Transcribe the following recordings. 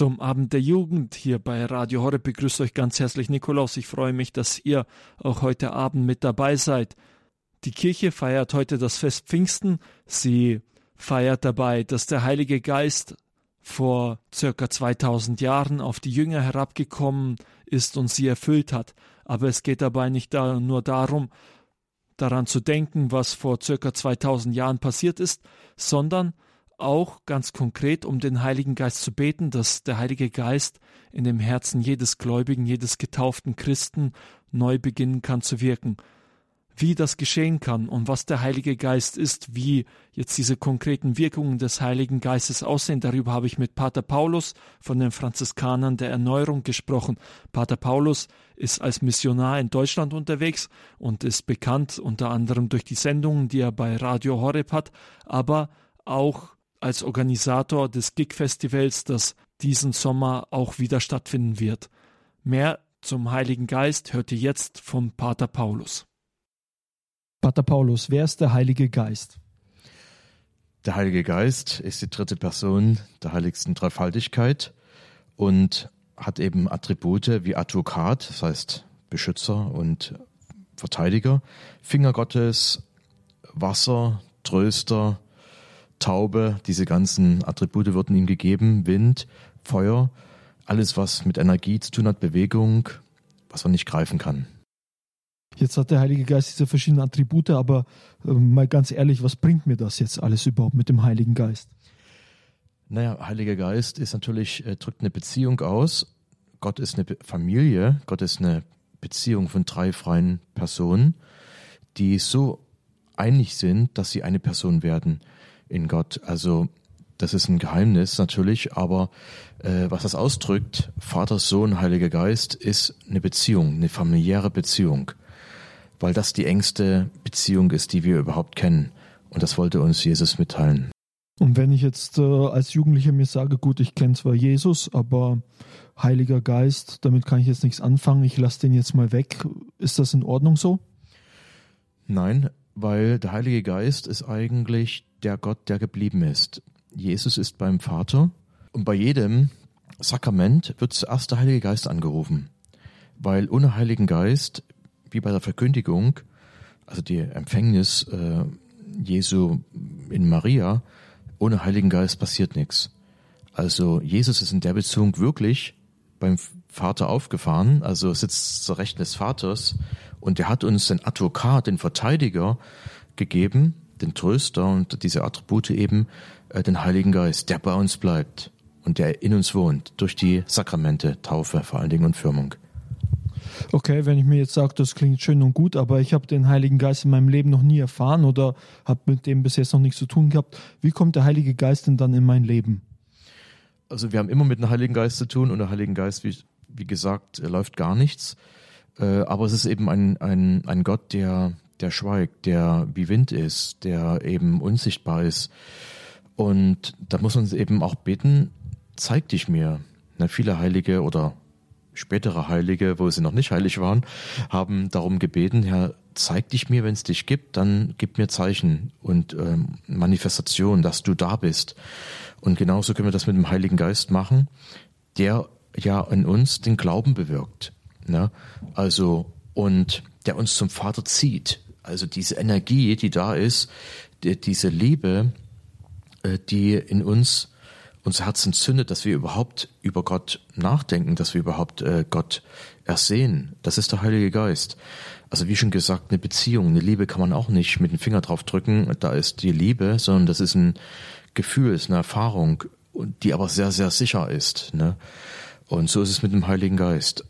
zum Abend der Jugend hier bei Radio Horeb begrüßt euch ganz herzlich Nikolaus. Ich freue mich, dass ihr auch heute Abend mit dabei seid. Die Kirche feiert heute das Fest Pfingsten. Sie feiert dabei, dass der Heilige Geist vor circa 2000 Jahren auf die Jünger herabgekommen ist und sie erfüllt hat. Aber es geht dabei nicht da, nur darum, daran zu denken, was vor circa 2000 Jahren passiert ist, sondern auch ganz konkret um den Heiligen Geist zu beten, dass der Heilige Geist in dem Herzen jedes Gläubigen, jedes getauften Christen neu beginnen kann zu wirken. Wie das geschehen kann und was der Heilige Geist ist, wie jetzt diese konkreten Wirkungen des Heiligen Geistes aussehen, darüber habe ich mit Pater Paulus von den Franziskanern der Erneuerung gesprochen. Pater Paulus ist als Missionar in Deutschland unterwegs und ist bekannt unter anderem durch die Sendungen, die er bei Radio Horeb hat, aber auch als Organisator des Gig-Festivals, das diesen Sommer auch wieder stattfinden wird. Mehr zum Heiligen Geist hört ihr jetzt vom Pater Paulus. Pater Paulus, wer ist der Heilige Geist? Der Heilige Geist ist die dritte Person der heiligsten Dreifaltigkeit und hat eben Attribute wie Advokat, das heißt Beschützer und Verteidiger, Finger Gottes, Wasser, Tröster, Taube, diese ganzen Attribute wurden ihm gegeben, Wind, Feuer, alles, was mit Energie zu tun hat, Bewegung, was man nicht greifen kann. Jetzt hat der Heilige Geist diese verschiedenen Attribute, aber äh, mal ganz ehrlich, was bringt mir das jetzt alles überhaupt mit dem Heiligen Geist? Naja, Heiliger Geist ist natürlich, äh, drückt eine Beziehung aus. Gott ist eine Familie, Gott ist eine Beziehung von drei freien Personen, die so einig sind, dass sie eine Person werden in Gott. Also das ist ein Geheimnis natürlich, aber äh, was das ausdrückt, Vater, Sohn, Heiliger Geist, ist eine Beziehung, eine familiäre Beziehung, weil das die engste Beziehung ist, die wir überhaupt kennen. Und das wollte uns Jesus mitteilen. Und wenn ich jetzt äh, als Jugendlicher mir sage, gut, ich kenne zwar Jesus, aber Heiliger Geist, damit kann ich jetzt nichts anfangen, ich lasse den jetzt mal weg, ist das in Ordnung so? Nein, weil der Heilige Geist ist eigentlich der Gott, der geblieben ist. Jesus ist beim Vater und bei jedem Sakrament wird zuerst der Heilige Geist angerufen, weil ohne Heiligen Geist, wie bei der Verkündigung, also die Empfängnis äh, Jesu in Maria, ohne Heiligen Geist passiert nichts. Also Jesus ist in der Beziehung wirklich beim Vater aufgefahren, also sitzt zur Rechten des Vaters und er hat uns den Advokat, den Verteidiger gegeben, den Tröster und diese Attribute eben, äh, den Heiligen Geist, der bei uns bleibt und der in uns wohnt, durch die Sakramente, Taufe vor allen Dingen und Firmung. Okay, wenn ich mir jetzt sage, das klingt schön und gut, aber ich habe den Heiligen Geist in meinem Leben noch nie erfahren oder habe mit dem bis jetzt noch nichts zu tun gehabt, wie kommt der Heilige Geist denn dann in mein Leben? Also wir haben immer mit dem Heiligen Geist zu tun und der Heilige Geist, wie, wie gesagt, läuft gar nichts. Äh, aber es ist eben ein, ein, ein Gott, der, der schweigt, der wie Wind ist, der eben unsichtbar ist. Und da muss man eben auch beten, zeig dich mir. Na, viele Heilige oder spätere Heilige, wo sie noch nicht heilig waren, haben darum gebeten, Herr, zeig dich mir, wenn es dich gibt, dann gib mir Zeichen und ähm, Manifestation, dass du da bist. Und genauso können wir das mit dem Heiligen Geist machen, der ja in uns den Glauben bewirkt. Ne? Also, und der uns zum Vater zieht. Also diese Energie, die da ist, die, diese Liebe, äh, die in uns unser Herz entzündet, dass wir überhaupt über Gott nachdenken, dass wir überhaupt äh, Gott ersehen. Das ist der Heilige Geist. Also wie schon gesagt, eine Beziehung, eine Liebe kann man auch nicht mit dem Finger drauf drücken, da ist die Liebe, sondern das ist ein Gefühl, ist eine Erfahrung, die aber sehr, sehr sicher ist. Ne? Und so ist es mit dem Heiligen Geist.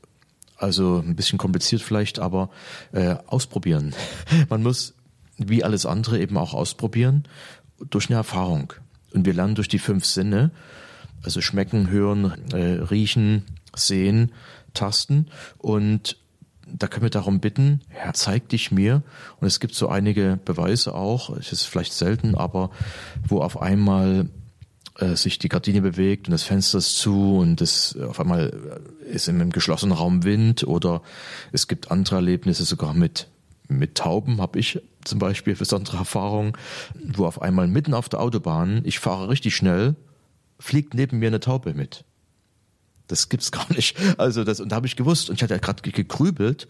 Also ein bisschen kompliziert vielleicht, aber äh, ausprobieren. Man muss wie alles andere eben auch ausprobieren durch eine Erfahrung. Und wir lernen durch die fünf Sinne, also schmecken, hören, äh, riechen, sehen, tasten. Und da können wir darum bitten, Herr, zeig dich mir. Und es gibt so einige Beweise auch, es ist vielleicht selten, aber wo auf einmal äh, sich die Gardine bewegt und das Fenster ist zu und es auf einmal ist in einem geschlossenen Raum Wind oder es gibt andere Erlebnisse sogar mit mit Tauben habe ich zum Beispiel besondere Erfahrungen, wo auf einmal mitten auf der Autobahn, ich fahre richtig schnell, fliegt neben mir eine Taube mit. Das gibt's gar nicht. Also das, und da habe ich gewusst, und ich hatte ja gerade gegrübelt,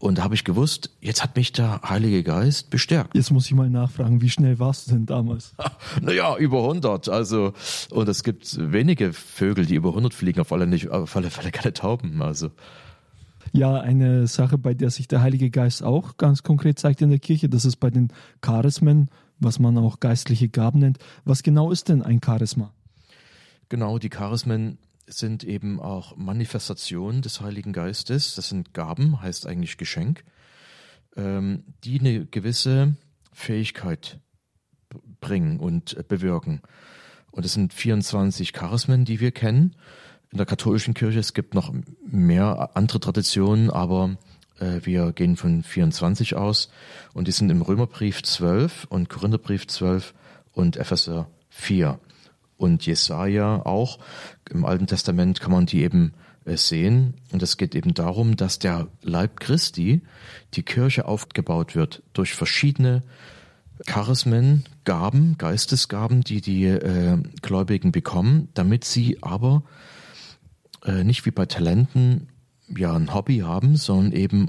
und da habe ich gewusst, jetzt hat mich der Heilige Geist bestärkt. Jetzt muss ich mal nachfragen, wie schnell warst du denn damals? Naja, über 100. Also, und es gibt wenige Vögel, die über 100 fliegen, auf alle, nicht, auf alle Fälle keine Tauben. Also. Ja, eine Sache, bei der sich der Heilige Geist auch ganz konkret zeigt in der Kirche, das ist bei den Charismen, was man auch geistliche Gaben nennt. Was genau ist denn ein Charisma? Genau, die Charismen sind eben auch Manifestationen des Heiligen Geistes. Das sind Gaben, heißt eigentlich Geschenk, ähm, die eine gewisse Fähigkeit bringen und bewirken. Und es sind 24 Charismen, die wir kennen. In der katholischen Kirche, es gibt noch mehr andere Traditionen, aber äh, wir gehen von 24 aus. Und die sind im Römerbrief 12 und Korintherbrief 12 und Epheser 4 und Jesaja auch. Im Alten Testament kann man die eben äh, sehen. Und es geht eben darum, dass der Leib Christi, die Kirche aufgebaut wird durch verschiedene Charismen, Gaben, Geistesgaben, die die äh, Gläubigen bekommen, damit sie aber äh, nicht wie bei Talenten ja ein Hobby haben, sondern eben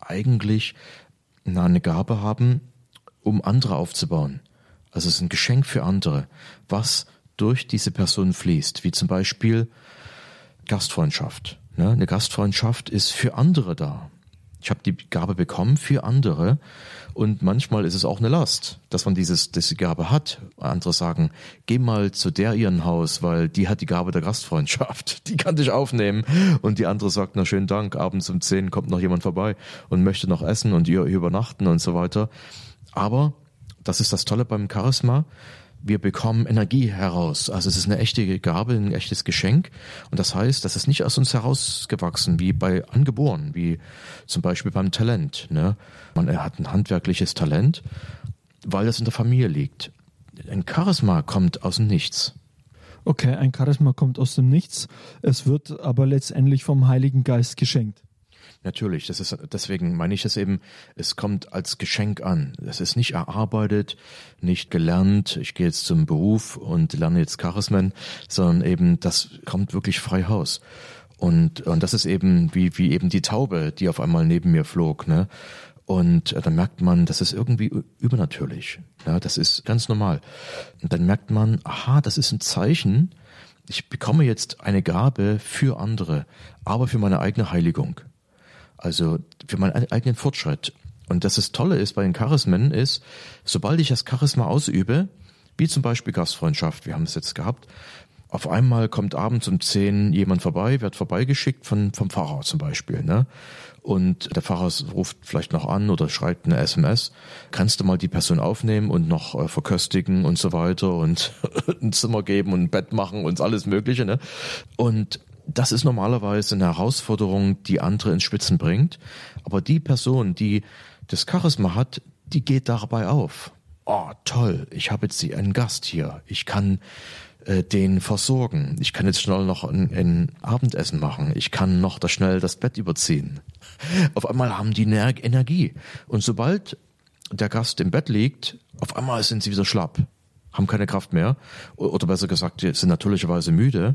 eigentlich eine Gabe haben, um andere aufzubauen. Also es ist ein Geschenk für andere, was durch diese Person fließt, wie zum Beispiel Gastfreundschaft. Ne? Eine Gastfreundschaft ist für andere da. Ich habe die Gabe bekommen für andere und manchmal ist es auch eine Last, dass man dieses, diese Gabe hat. Andere sagen, geh mal zu der ihren Haus, weil die hat die Gabe der Gastfreundschaft. Die kann dich aufnehmen. Und die andere sagt, na schönen Dank, abends um zehn kommt noch jemand vorbei und möchte noch essen und ihr übernachten und so weiter. Aber das ist das Tolle beim Charisma wir bekommen Energie heraus. Also es ist eine echte Gabe, ein echtes Geschenk. Und das heißt, das ist nicht aus uns herausgewachsen, wie bei Angeboren, wie zum Beispiel beim Talent. Ne? Man hat ein handwerkliches Talent, weil das in der Familie liegt. Ein Charisma kommt aus dem Nichts. Okay, ein Charisma kommt aus dem Nichts. Es wird aber letztendlich vom Heiligen Geist geschenkt. Natürlich, das ist deswegen meine ich es eben, es kommt als Geschenk an. Es ist nicht erarbeitet, nicht gelernt, ich gehe jetzt zum Beruf und lerne jetzt Charismen, sondern eben das kommt wirklich frei Haus. Und, und das ist eben wie, wie eben die Taube, die auf einmal neben mir flog, ne? Und dann merkt man, das ist irgendwie übernatürlich. Ja, das ist ganz normal. Und dann merkt man, aha, das ist ein Zeichen, ich bekomme jetzt eine Gabe für andere, aber für meine eigene Heiligung. Also für meinen eigenen Fortschritt. Und das das Tolle ist bei den Charismen ist, sobald ich das Charisma ausübe, wie zum Beispiel Gastfreundschaft, wir haben es jetzt gehabt, auf einmal kommt abends um zehn jemand vorbei, wird vorbeigeschickt von, vom Pfarrer zum Beispiel, ne? Und der Pfarrer ruft vielleicht noch an oder schreibt eine SMS. Kannst du mal die Person aufnehmen und noch äh, verköstigen und so weiter und ein Zimmer geben und ein Bett machen und alles Mögliche, ne? Und das ist normalerweise eine Herausforderung, die andere ins Spitzen bringt. Aber die Person, die das Charisma hat, die geht dabei auf. Oh, toll, ich habe jetzt einen Gast hier. Ich kann äh, den versorgen. Ich kann jetzt schnell noch ein, ein Abendessen machen. Ich kann noch da schnell das Bett überziehen. Auf einmal haben die Energie. Und sobald der Gast im Bett liegt, auf einmal sind sie wieder schlapp haben keine Kraft mehr oder besser gesagt, sind natürlicherweise müde,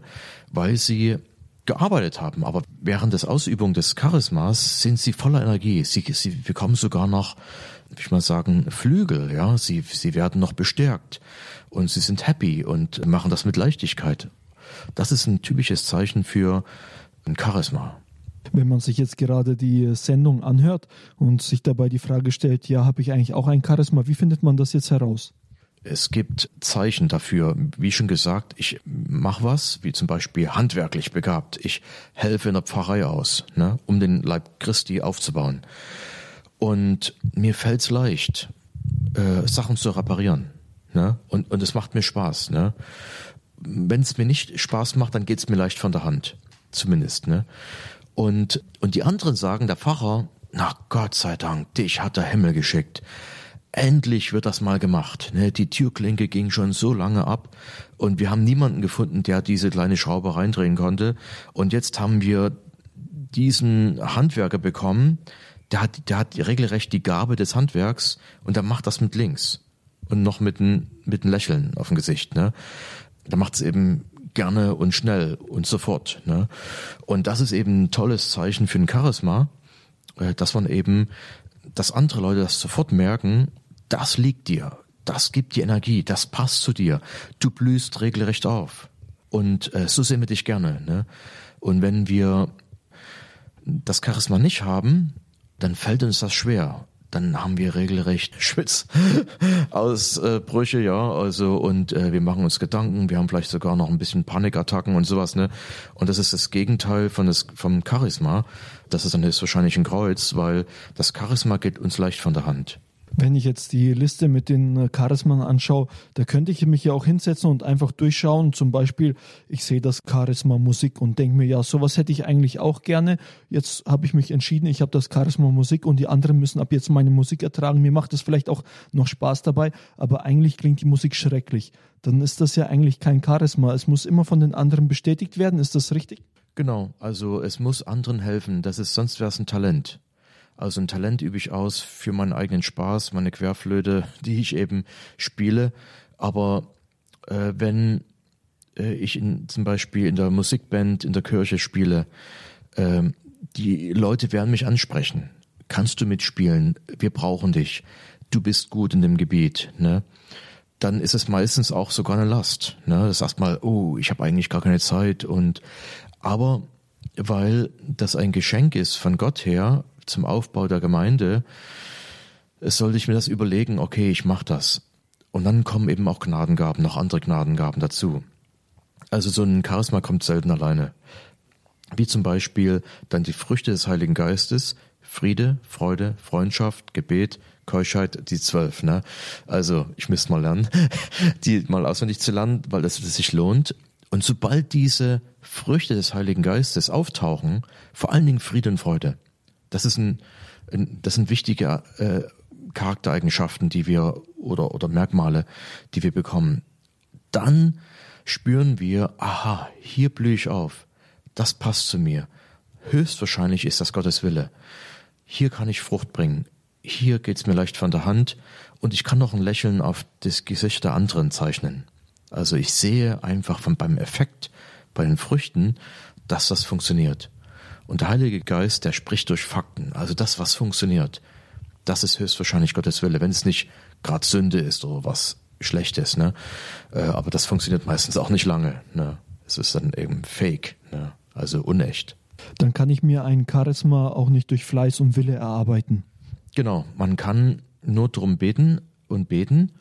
weil sie gearbeitet haben. Aber während des Ausübung des Charismas sind sie voller Energie. Sie, sie bekommen sogar noch, ich mal sagen, Flügel. Ja, sie, sie werden noch bestärkt und sie sind happy und machen das mit Leichtigkeit. Das ist ein typisches Zeichen für ein Charisma. Wenn man sich jetzt gerade die Sendung anhört und sich dabei die Frage stellt, ja, habe ich eigentlich auch ein Charisma, wie findet man das jetzt heraus? Es gibt Zeichen dafür, wie schon gesagt, ich mache was, wie zum Beispiel handwerklich begabt. Ich helfe in der Pfarrei aus, ne, um den Leib Christi aufzubauen. Und mir fällt's leicht, äh, Sachen zu reparieren. Ne? Und, und es macht mir Spaß. Ne? Wenn es mir nicht Spaß macht, dann geht's mir leicht von der Hand. Zumindest. Ne? Und, und die anderen sagen, der Pfarrer, na Gott sei Dank, dich hat der Himmel geschickt endlich wird das mal gemacht. Ne? Die Türklinke ging schon so lange ab und wir haben niemanden gefunden, der diese kleine Schraube reindrehen konnte. Und jetzt haben wir diesen Handwerker bekommen, der hat, der hat regelrecht die Gabe des Handwerks und der macht das mit links und noch mit einem mit ein Lächeln auf dem Gesicht. Ne? Da macht es eben gerne und schnell und sofort. Ne? Und das ist eben ein tolles Zeichen für ein Charisma, äh, dass man eben, dass andere Leute das sofort merken, das liegt dir, das gibt dir Energie, das passt zu dir, du blühst regelrecht auf. Und äh, so sehen wir dich gerne. Ne? Und wenn wir das Charisma nicht haben, dann fällt uns das schwer dann haben wir regelrecht Schwitzausbrüche, ja, also und äh, wir machen uns Gedanken, wir haben vielleicht sogar noch ein bisschen Panikattacken und sowas, ne? Und das ist das Gegenteil von das vom Charisma. Das ist dann jetzt wahrscheinlich ein Kreuz, weil das Charisma geht uns leicht von der Hand. Wenn ich jetzt die Liste mit den äh, Charismen anschaue, da könnte ich mich ja auch hinsetzen und einfach durchschauen. Zum Beispiel, ich sehe das Charisma Musik und denke mir, ja, sowas hätte ich eigentlich auch gerne. Jetzt habe ich mich entschieden, ich habe das Charisma Musik und die anderen müssen ab jetzt meine Musik ertragen. Mir macht es vielleicht auch noch Spaß dabei, aber eigentlich klingt die Musik schrecklich. Dann ist das ja eigentlich kein Charisma. Es muss immer von den anderen bestätigt werden. Ist das richtig? Genau, also es muss anderen helfen. Das ist sonst wäre es ein Talent. Also ein Talent übe ich aus für meinen eigenen Spaß, meine Querflöte, die ich eben spiele. Aber äh, wenn äh, ich in, zum Beispiel in der Musikband, in der Kirche spiele, äh, die Leute werden mich ansprechen. Kannst du mitspielen? Wir brauchen dich. Du bist gut in dem Gebiet. Ne? Dann ist es meistens auch sogar eine Last. Ne? Das sagt mal, oh, ich habe eigentlich gar keine Zeit. Und aber weil das ein Geschenk ist von Gott her, zum Aufbau der Gemeinde, sollte ich mir das überlegen, okay, ich mache das. Und dann kommen eben auch Gnadengaben, noch andere Gnadengaben dazu. Also so ein Charisma kommt selten alleine. Wie zum Beispiel dann die Früchte des Heiligen Geistes, Friede, Freude, Freundschaft, Gebet, Keuschheit, die zwölf, ne? Also, ich müsste mal lernen, die mal auswendig zu lernen, weil das sich lohnt. Und sobald diese Früchte des Heiligen Geistes auftauchen, vor allen Dingen Friede und Freude, das ist ein, ein das sind wichtige äh, Charaktereigenschaften, die wir oder oder Merkmale, die wir bekommen. Dann spüren wir, aha, hier blühe ich auf. Das passt zu mir. Höchstwahrscheinlich ist das Gottes Wille. Hier kann ich Frucht bringen. Hier geht's mir leicht von der Hand und ich kann noch ein Lächeln auf das Gesicht der anderen zeichnen. Also ich sehe einfach von beim Effekt bei den Früchten, dass das funktioniert. Und der Heilige Geist, der spricht durch Fakten. Also das, was funktioniert, das ist höchstwahrscheinlich Gottes Wille, wenn es nicht gerade Sünde ist oder was Schlechtes. Ne? Äh, aber das funktioniert meistens auch nicht lange. Ne? Es ist dann eben Fake, ne? also unecht. Dann kann ich mir ein Charisma auch nicht durch Fleiß und Wille erarbeiten. Genau, man kann nur darum beten und beten,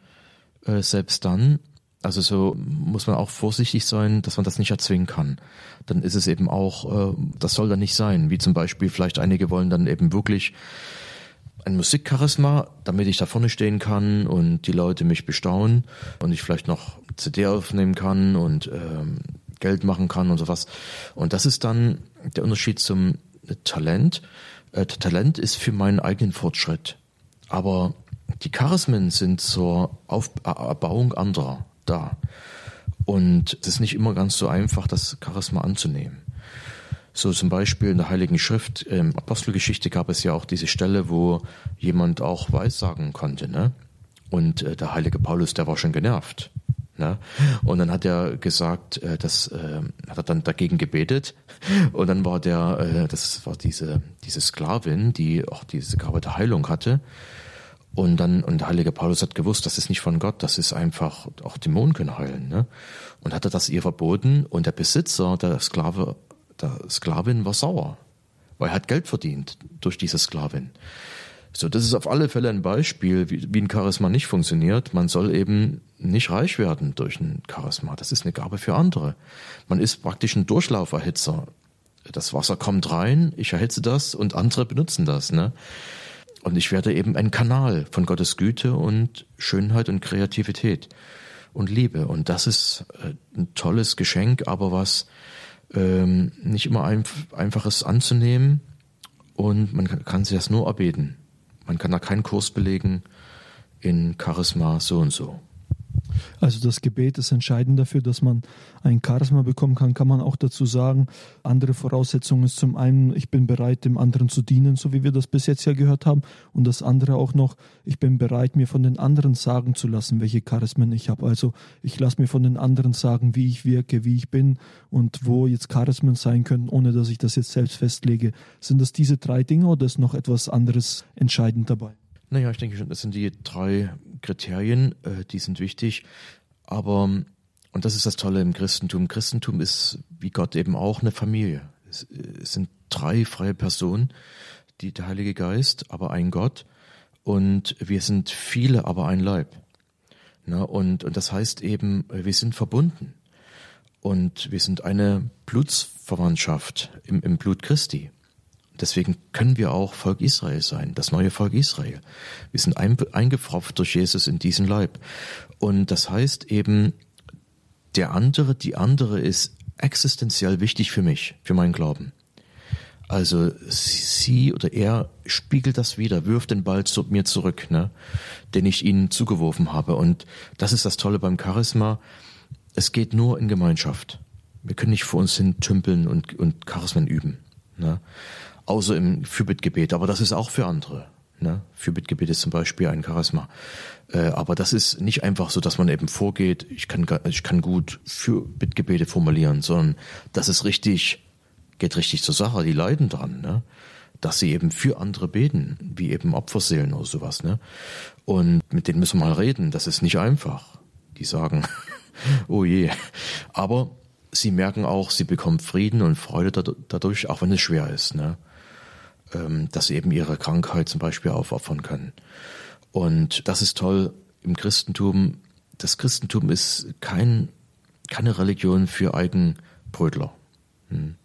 äh, selbst dann, also so muss man auch vorsichtig sein, dass man das nicht erzwingen kann. Dann ist es eben auch, äh, das soll dann nicht sein. Wie zum Beispiel, vielleicht einige wollen dann eben wirklich ein Musikcharisma, damit ich da vorne stehen kann und die Leute mich bestaunen und ich vielleicht noch CD aufnehmen kann und ähm, Geld machen kann und sowas. Und das ist dann der Unterschied zum Talent. Äh, Talent ist für meinen eigenen Fortschritt. Aber die Charismen sind zur Erbauung anderer da. Und es ist nicht immer ganz so einfach, das Charisma anzunehmen. So zum Beispiel in der Heiligen Schrift, ähm, Apostelgeschichte gab es ja auch diese Stelle, wo jemand auch Weissagen konnte, ne? Und äh, der heilige Paulus, der war schon genervt. Ne? Und dann hat er gesagt, äh, das äh, hat er dann dagegen gebetet. Und dann war der, äh, das war diese, diese Sklavin, die auch diese Gabe der Heilung hatte. Und dann, und der heilige Paulus hat gewusst, das ist nicht von Gott, das ist einfach, auch Dämonen können heilen, ne? Und hatte das ihr verboten und der Besitzer der Sklave, der Sklavin war sauer, weil er hat Geld verdient durch diese Sklavin. So, das ist auf alle Fälle ein Beispiel, wie, wie ein Charisma nicht funktioniert. Man soll eben nicht reich werden durch ein Charisma. Das ist eine Gabe für andere. Man ist praktisch ein Durchlauferhitzer. Das Wasser kommt rein, ich erhitze das und andere benutzen das, ne? Und ich werde eben ein Kanal von Gottes Güte und Schönheit und Kreativität und Liebe. Und das ist äh, ein tolles Geschenk, aber was ähm, nicht immer ein, einfach ist anzunehmen. Und man kann, kann sich das nur erbeten. Man kann da keinen Kurs belegen in Charisma so und so. Also das Gebet ist entscheidend dafür, dass man ein Charisma bekommen kann, kann man auch dazu sagen. Andere Voraussetzungen ist zum einen, ich bin bereit, dem anderen zu dienen, so wie wir das bis jetzt ja gehört haben. Und das andere auch noch, ich bin bereit, mir von den anderen sagen zu lassen, welche Charismen ich habe. Also ich lasse mir von den anderen sagen, wie ich wirke, wie ich bin und wo jetzt Charismen sein können, ohne dass ich das jetzt selbst festlege. Sind das diese drei Dinge oder ist noch etwas anderes entscheidend dabei? Naja, ich denke schon, das sind die drei Kriterien, äh, die sind wichtig. Aber, und das ist das Tolle im Christentum, Christentum ist wie Gott eben auch eine Familie. Es, es sind drei freie Personen, die der Heilige Geist, aber ein Gott. Und wir sind viele, aber ein Leib. Na, und, und das heißt eben, wir sind verbunden. Und wir sind eine Blutsverwandtschaft im, im Blut Christi. Deswegen können wir auch Volk Israel sein, das neue Volk Israel. Wir sind eingepfropft durch Jesus in diesen Leib. Und das heißt eben, der andere, die andere ist existenziell wichtig für mich, für meinen Glauben. Also sie oder er spiegelt das wieder, wirft den Ball zu mir zurück, ne, den ich ihnen zugeworfen habe. Und das ist das Tolle beim Charisma. Es geht nur in Gemeinschaft. Wir können nicht vor uns hin tümpeln und, und Charismen üben. Ne? Außer im Fürbittgebet. Aber das ist auch für andere. Ne? Fürbittgebet ist zum Beispiel ein Charisma. Äh, aber das ist nicht einfach so, dass man eben vorgeht, ich kann, ich kann gut Fürbittgebete formulieren, sondern das ist richtig, geht richtig zur Sache. Die leiden dran, ne? dass sie eben für andere beten, wie eben Opferseelen oder sowas. Ne? Und mit denen müssen wir mal reden. Das ist nicht einfach. Die sagen, oh je. Aber sie merken auch, sie bekommen Frieden und Freude dadurch, auch wenn es schwer ist. Ne? Ähm, dass sie eben ihre Krankheit zum Beispiel aufopfern können. Und das ist toll im Christentum. Das Christentum ist kein, keine Religion für Eigenbrötler. Hm.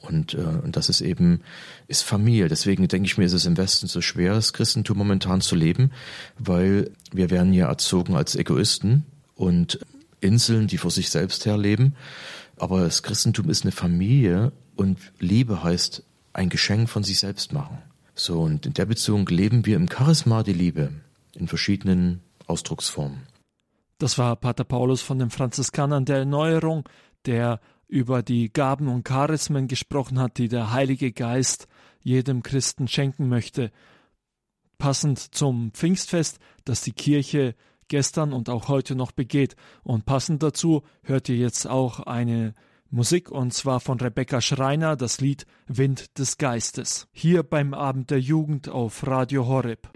Und, äh, und das ist eben, ist Familie. Deswegen denke ich mir, ist es im Westen so schwer, das Christentum momentan zu leben, weil wir werden ja erzogen als Egoisten und Inseln, die vor sich selbst her leben. Aber das Christentum ist eine Familie und Liebe heißt ein Geschenk von sich selbst machen. So, und in der Beziehung leben wir im Charisma die Liebe in verschiedenen Ausdrucksformen. Das war Pater Paulus von den Franziskanern der Erneuerung, der über die Gaben und Charismen gesprochen hat, die der Heilige Geist jedem Christen schenken möchte. Passend zum Pfingstfest, das die Kirche gestern und auch heute noch begeht. Und passend dazu hört ihr jetzt auch eine Musik und zwar von Rebecca Schreiner das Lied Wind des Geistes. Hier beim Abend der Jugend auf Radio Horeb.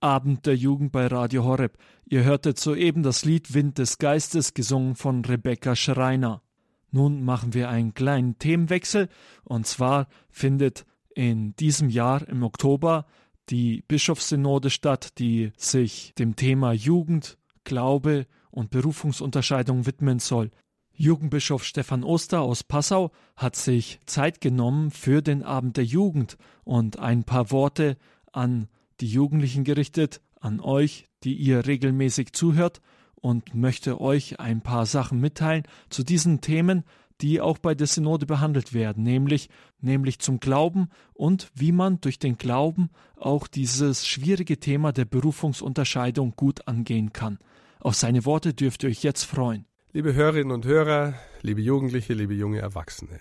Abend der Jugend bei Radio Horeb. Ihr hörtet soeben das Lied Wind des Geistes gesungen von Rebecca Schreiner. Nun machen wir einen kleinen Themenwechsel und zwar findet in diesem Jahr im Oktober die Bischofssynode statt, die sich dem Thema Jugend, Glaube und Berufungsunterscheidung widmen soll. Jugendbischof Stefan Oster aus Passau hat sich Zeit genommen für den Abend der Jugend und ein paar Worte an die Jugendlichen gerichtet, an euch, die ihr regelmäßig zuhört und möchte euch ein paar Sachen mitteilen zu diesen Themen, die auch bei der Synode behandelt werden, nämlich, nämlich zum Glauben und wie man durch den Glauben auch dieses schwierige Thema der Berufungsunterscheidung gut angehen kann. Auf seine Worte dürft ihr euch jetzt freuen. Liebe Hörerinnen und Hörer, liebe Jugendliche, liebe junge Erwachsene.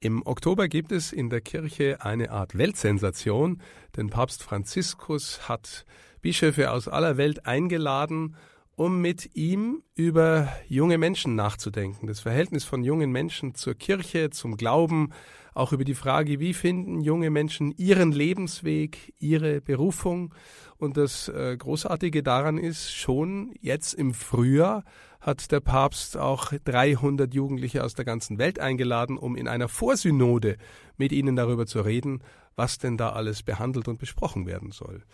Im Oktober gibt es in der Kirche eine Art Weltsensation, denn Papst Franziskus hat Bischöfe aus aller Welt eingeladen, um mit ihm über junge Menschen nachzudenken, das Verhältnis von jungen Menschen zur Kirche, zum Glauben, auch über die Frage, wie finden junge Menschen ihren Lebensweg, ihre Berufung. Und das äh, Großartige daran ist, schon jetzt im Frühjahr hat der Papst auch 300 Jugendliche aus der ganzen Welt eingeladen, um in einer Vorsynode mit ihnen darüber zu reden, was denn da alles behandelt und besprochen werden soll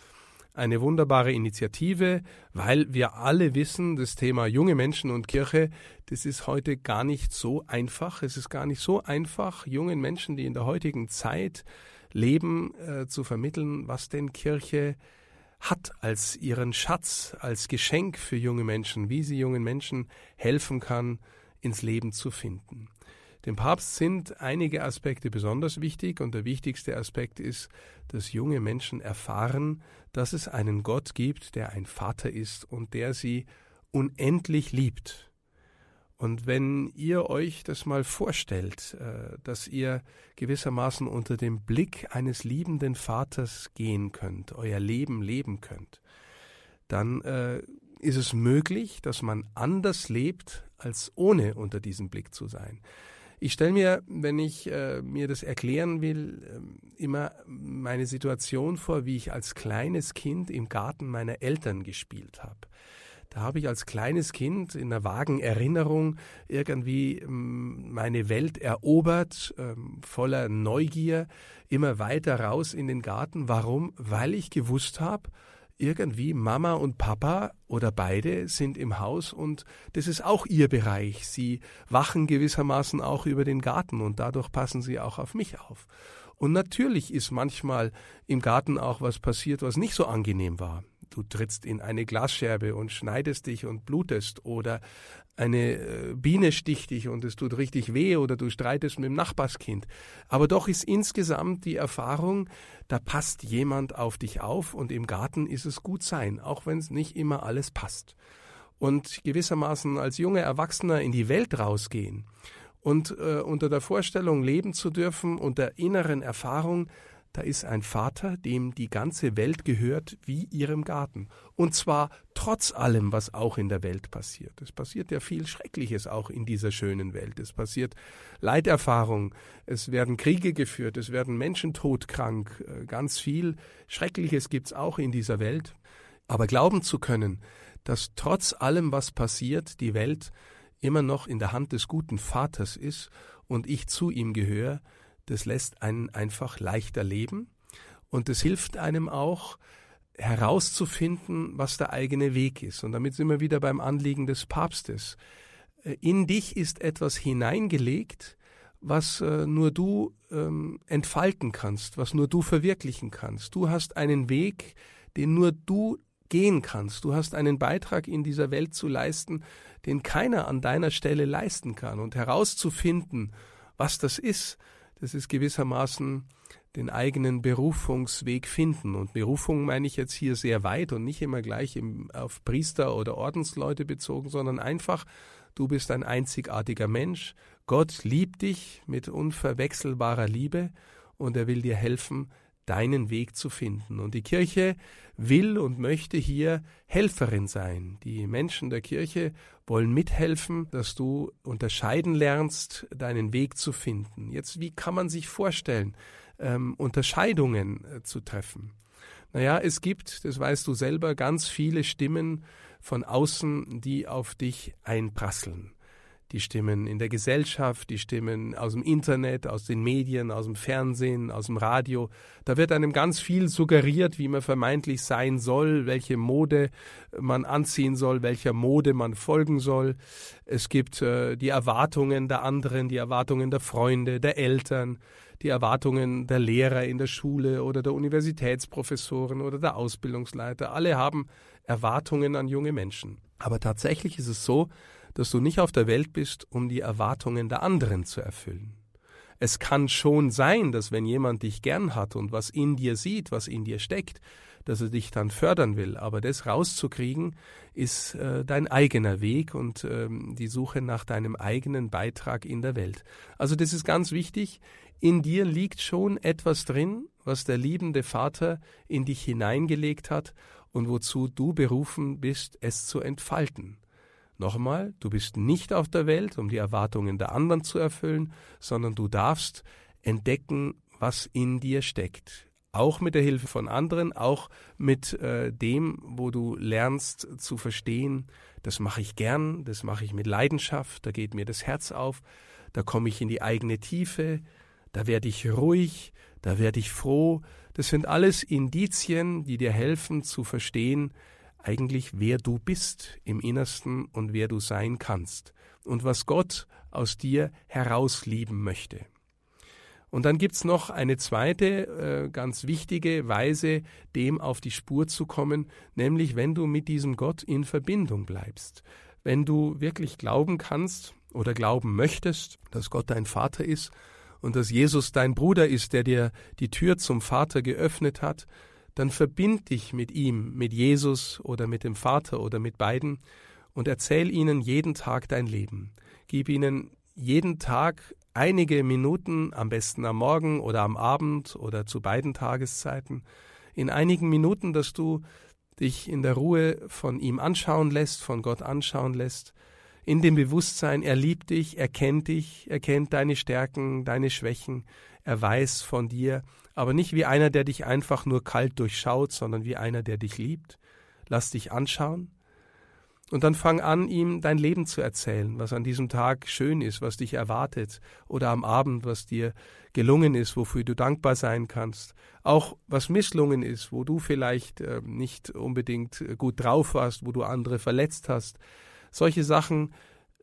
eine wunderbare Initiative, weil wir alle wissen, das Thema junge Menschen und Kirche, das ist heute gar nicht so einfach. Es ist gar nicht so einfach, jungen Menschen, die in der heutigen Zeit leben, äh, zu vermitteln, was denn Kirche hat als ihren Schatz, als Geschenk für junge Menschen, wie sie jungen Menschen helfen kann, ins Leben zu finden. Dem Papst sind einige Aspekte besonders wichtig und der wichtigste Aspekt ist, dass junge Menschen erfahren, dass es einen Gott gibt, der ein Vater ist und der sie unendlich liebt. Und wenn ihr euch das mal vorstellt, äh, dass ihr gewissermaßen unter dem Blick eines liebenden Vaters gehen könnt, euer Leben leben könnt, dann äh, ist es möglich, dass man anders lebt, als ohne unter diesem Blick zu sein. Ich stelle mir, wenn ich äh, mir das erklären will, äh, immer meine Situation vor, wie ich als kleines Kind im Garten meiner Eltern gespielt habe. Da habe ich als kleines Kind in einer vagen Erinnerung irgendwie ähm, meine Welt erobert, ähm, voller Neugier, immer weiter raus in den Garten. Warum? Weil ich gewusst habe, irgendwie Mama und Papa oder beide sind im Haus und das ist auch ihr Bereich. Sie wachen gewissermaßen auch über den Garten und dadurch passen sie auch auf mich auf. Und natürlich ist manchmal im Garten auch was passiert, was nicht so angenehm war. Du trittst in eine Glasscherbe und schneidest dich und blutest oder eine äh, Biene sticht dich und es tut richtig weh oder du streitest mit dem Nachbarskind. Aber doch ist insgesamt die Erfahrung, da passt jemand auf dich auf und im Garten ist es gut sein, auch wenn es nicht immer alles passt. Und gewissermaßen als junger Erwachsener in die Welt rausgehen und äh, unter der Vorstellung leben zu dürfen, unter inneren Erfahrung, da ist ein Vater, dem die ganze Welt gehört wie ihrem Garten. Und zwar trotz allem, was auch in der Welt passiert. Es passiert ja viel Schreckliches auch in dieser schönen Welt. Es passiert Leiterfahrung, es werden Kriege geführt, es werden Menschen todkrank, äh, ganz viel Schreckliches gibt's auch in dieser Welt. Aber glauben zu können, dass trotz allem, was passiert, die Welt immer noch in der Hand des guten Vaters ist und ich zu ihm gehöre, das lässt einen einfach leichter leben und es hilft einem auch herauszufinden, was der eigene Weg ist. Und damit sind wir wieder beim Anliegen des Papstes. Äh, in dich ist etwas hineingelegt, was äh, nur du ähm, entfalten kannst, was nur du verwirklichen kannst. Du hast einen Weg, den nur du gehen kannst. Du hast einen Beitrag in dieser Welt zu leisten, den keiner an deiner Stelle leisten kann. Und herauszufinden, was das ist, das ist gewissermaßen den eigenen Berufungsweg finden. Und Berufung meine ich jetzt hier sehr weit und nicht immer gleich im, auf Priester oder Ordensleute bezogen, sondern einfach, du bist ein einzigartiger Mensch. Gott liebt dich mit unverwechselbarer Liebe und er will dir helfen, deinen Weg zu finden. Und die Kirche will und möchte hier Helferin sein. Die Menschen der Kirche wollen mithelfen, dass du unterscheiden lernst, deinen Weg zu finden. Jetzt, wie kann man sich vorstellen, ähm, Unterscheidungen äh, zu treffen? Naja, es gibt, das weißt du selber, ganz viele Stimmen von außen, die auf dich einprasseln die Stimmen in der Gesellschaft, die Stimmen aus dem Internet, aus den Medien, aus dem Fernsehen, aus dem Radio. Da wird einem ganz viel suggeriert, wie man vermeintlich sein soll, welche Mode man anziehen soll, welcher Mode man folgen soll. Es gibt äh, die Erwartungen der anderen, die Erwartungen der Freunde, der Eltern, die Erwartungen der Lehrer in der Schule oder der Universitätsprofessoren oder der Ausbildungsleiter. Alle haben Erwartungen an junge Menschen. Aber tatsächlich ist es so, dass du nicht auf der Welt bist, um die Erwartungen der anderen zu erfüllen. Es kann schon sein, dass wenn jemand dich gern hat und was in dir sieht, was in dir steckt, dass er dich dann fördern will. Aber das rauszukriegen, ist äh, dein eigener Weg und ähm, die Suche nach deinem eigenen Beitrag in der Welt. Also das ist ganz wichtig. In dir liegt schon etwas drin, was der liebende Vater in dich hineingelegt hat und wozu du berufen bist, es zu entfalten. Nochmal, du bist nicht auf der Welt, um die Erwartungen der anderen zu erfüllen, sondern du darfst entdecken, was in dir steckt. Auch mit der Hilfe von anderen, auch mit äh, dem, wo du lernst zu verstehen, das mache ich gern, das mache ich mit Leidenschaft, da geht mir das Herz auf, da komme ich in die eigene Tiefe, da werde ich ruhig, da werde ich froh. Das sind alles Indizien, die dir helfen zu verstehen, eigentlich, wer du bist im Innersten und wer du sein kannst und was Gott aus dir herauslieben möchte. Und dann gibt's noch eine zweite äh, ganz wichtige Weise, dem auf die Spur zu kommen, nämlich wenn du mit diesem Gott in Verbindung bleibst. wenn du wirklich glauben kannst oder glauben möchtest, dass Gott dein Vater ist und dass Jesus dein Bruder ist, der dir die Tür zum Vater geöffnet hat, dann verbind dich mit ihm, mit Jesus oder mit dem Vater oder mit beiden und erzähl ihnen jeden Tag dein Leben. Gib ihnen jeden Tag einige Minuten, am besten am Morgen oder am Abend oder zu beiden Tageszeiten, in einigen Minuten, dass du dich in der Ruhe von ihm anschauen lässt, von Gott anschauen lässt, in dem Bewusstsein, er liebt dich, er kennt dich, er kennt deine Stärken, deine Schwächen, er weiß von dir, aber nicht wie einer, der dich einfach nur kalt durchschaut, sondern wie einer, der dich liebt. Lass dich anschauen, und dann fang an, ihm dein Leben zu erzählen, was an diesem Tag schön ist, was dich erwartet, oder am Abend, was dir gelungen ist, wofür du dankbar sein kannst. Auch was misslungen ist, wo du vielleicht äh, nicht unbedingt äh, gut drauf warst, wo du andere verletzt hast. Solche Sachen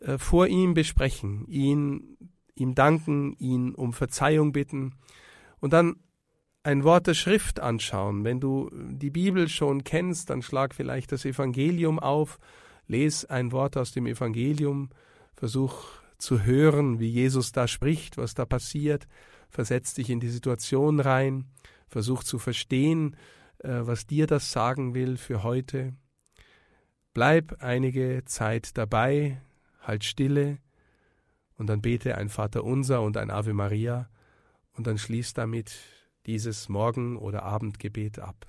äh, vor ihm besprechen, ihn, ihm danken, ihn um Verzeihung bitten und dann ein Wort der Schrift anschauen. Wenn du die Bibel schon kennst, dann schlag vielleicht das Evangelium auf Les ein Wort aus dem Evangelium, versuch zu hören, wie Jesus da spricht, was da passiert, versetz dich in die Situation rein, versuch zu verstehen, äh, was dir das sagen will für heute. Bleib einige Zeit dabei, halt stille und dann bete ein Vaterunser und ein Ave Maria und dann schließ damit dieses Morgen- oder Abendgebet ab.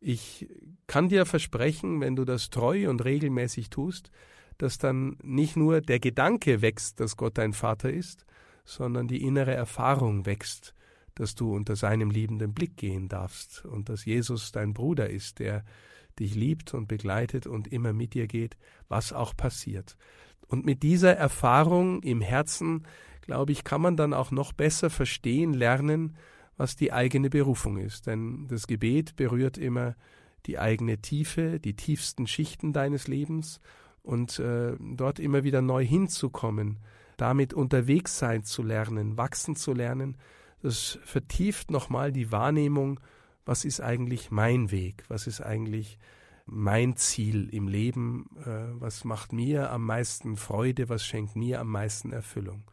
Ich kann dir versprechen, wenn du das treu und regelmäßig tust, dass dann nicht nur der Gedanke wächst, dass Gott dein Vater ist, sondern die innere Erfahrung wächst, dass du unter seinem liebenden Blick gehen darfst und dass Jesus dein Bruder ist, der dich liebt und begleitet und immer mit dir geht, was auch passiert. Und mit dieser Erfahrung im Herzen, glaube ich, kann man dann auch noch besser verstehen, lernen, was die eigene Berufung ist. Denn das Gebet berührt immer die eigene Tiefe, die tiefsten Schichten deines Lebens und äh, dort immer wieder neu hinzukommen, damit unterwegs sein zu lernen, wachsen zu lernen, das vertieft nochmal die Wahrnehmung, was ist eigentlich mein Weg, was ist eigentlich mein Ziel im Leben, äh, was macht mir am meisten Freude, was schenkt mir am meisten Erfüllung.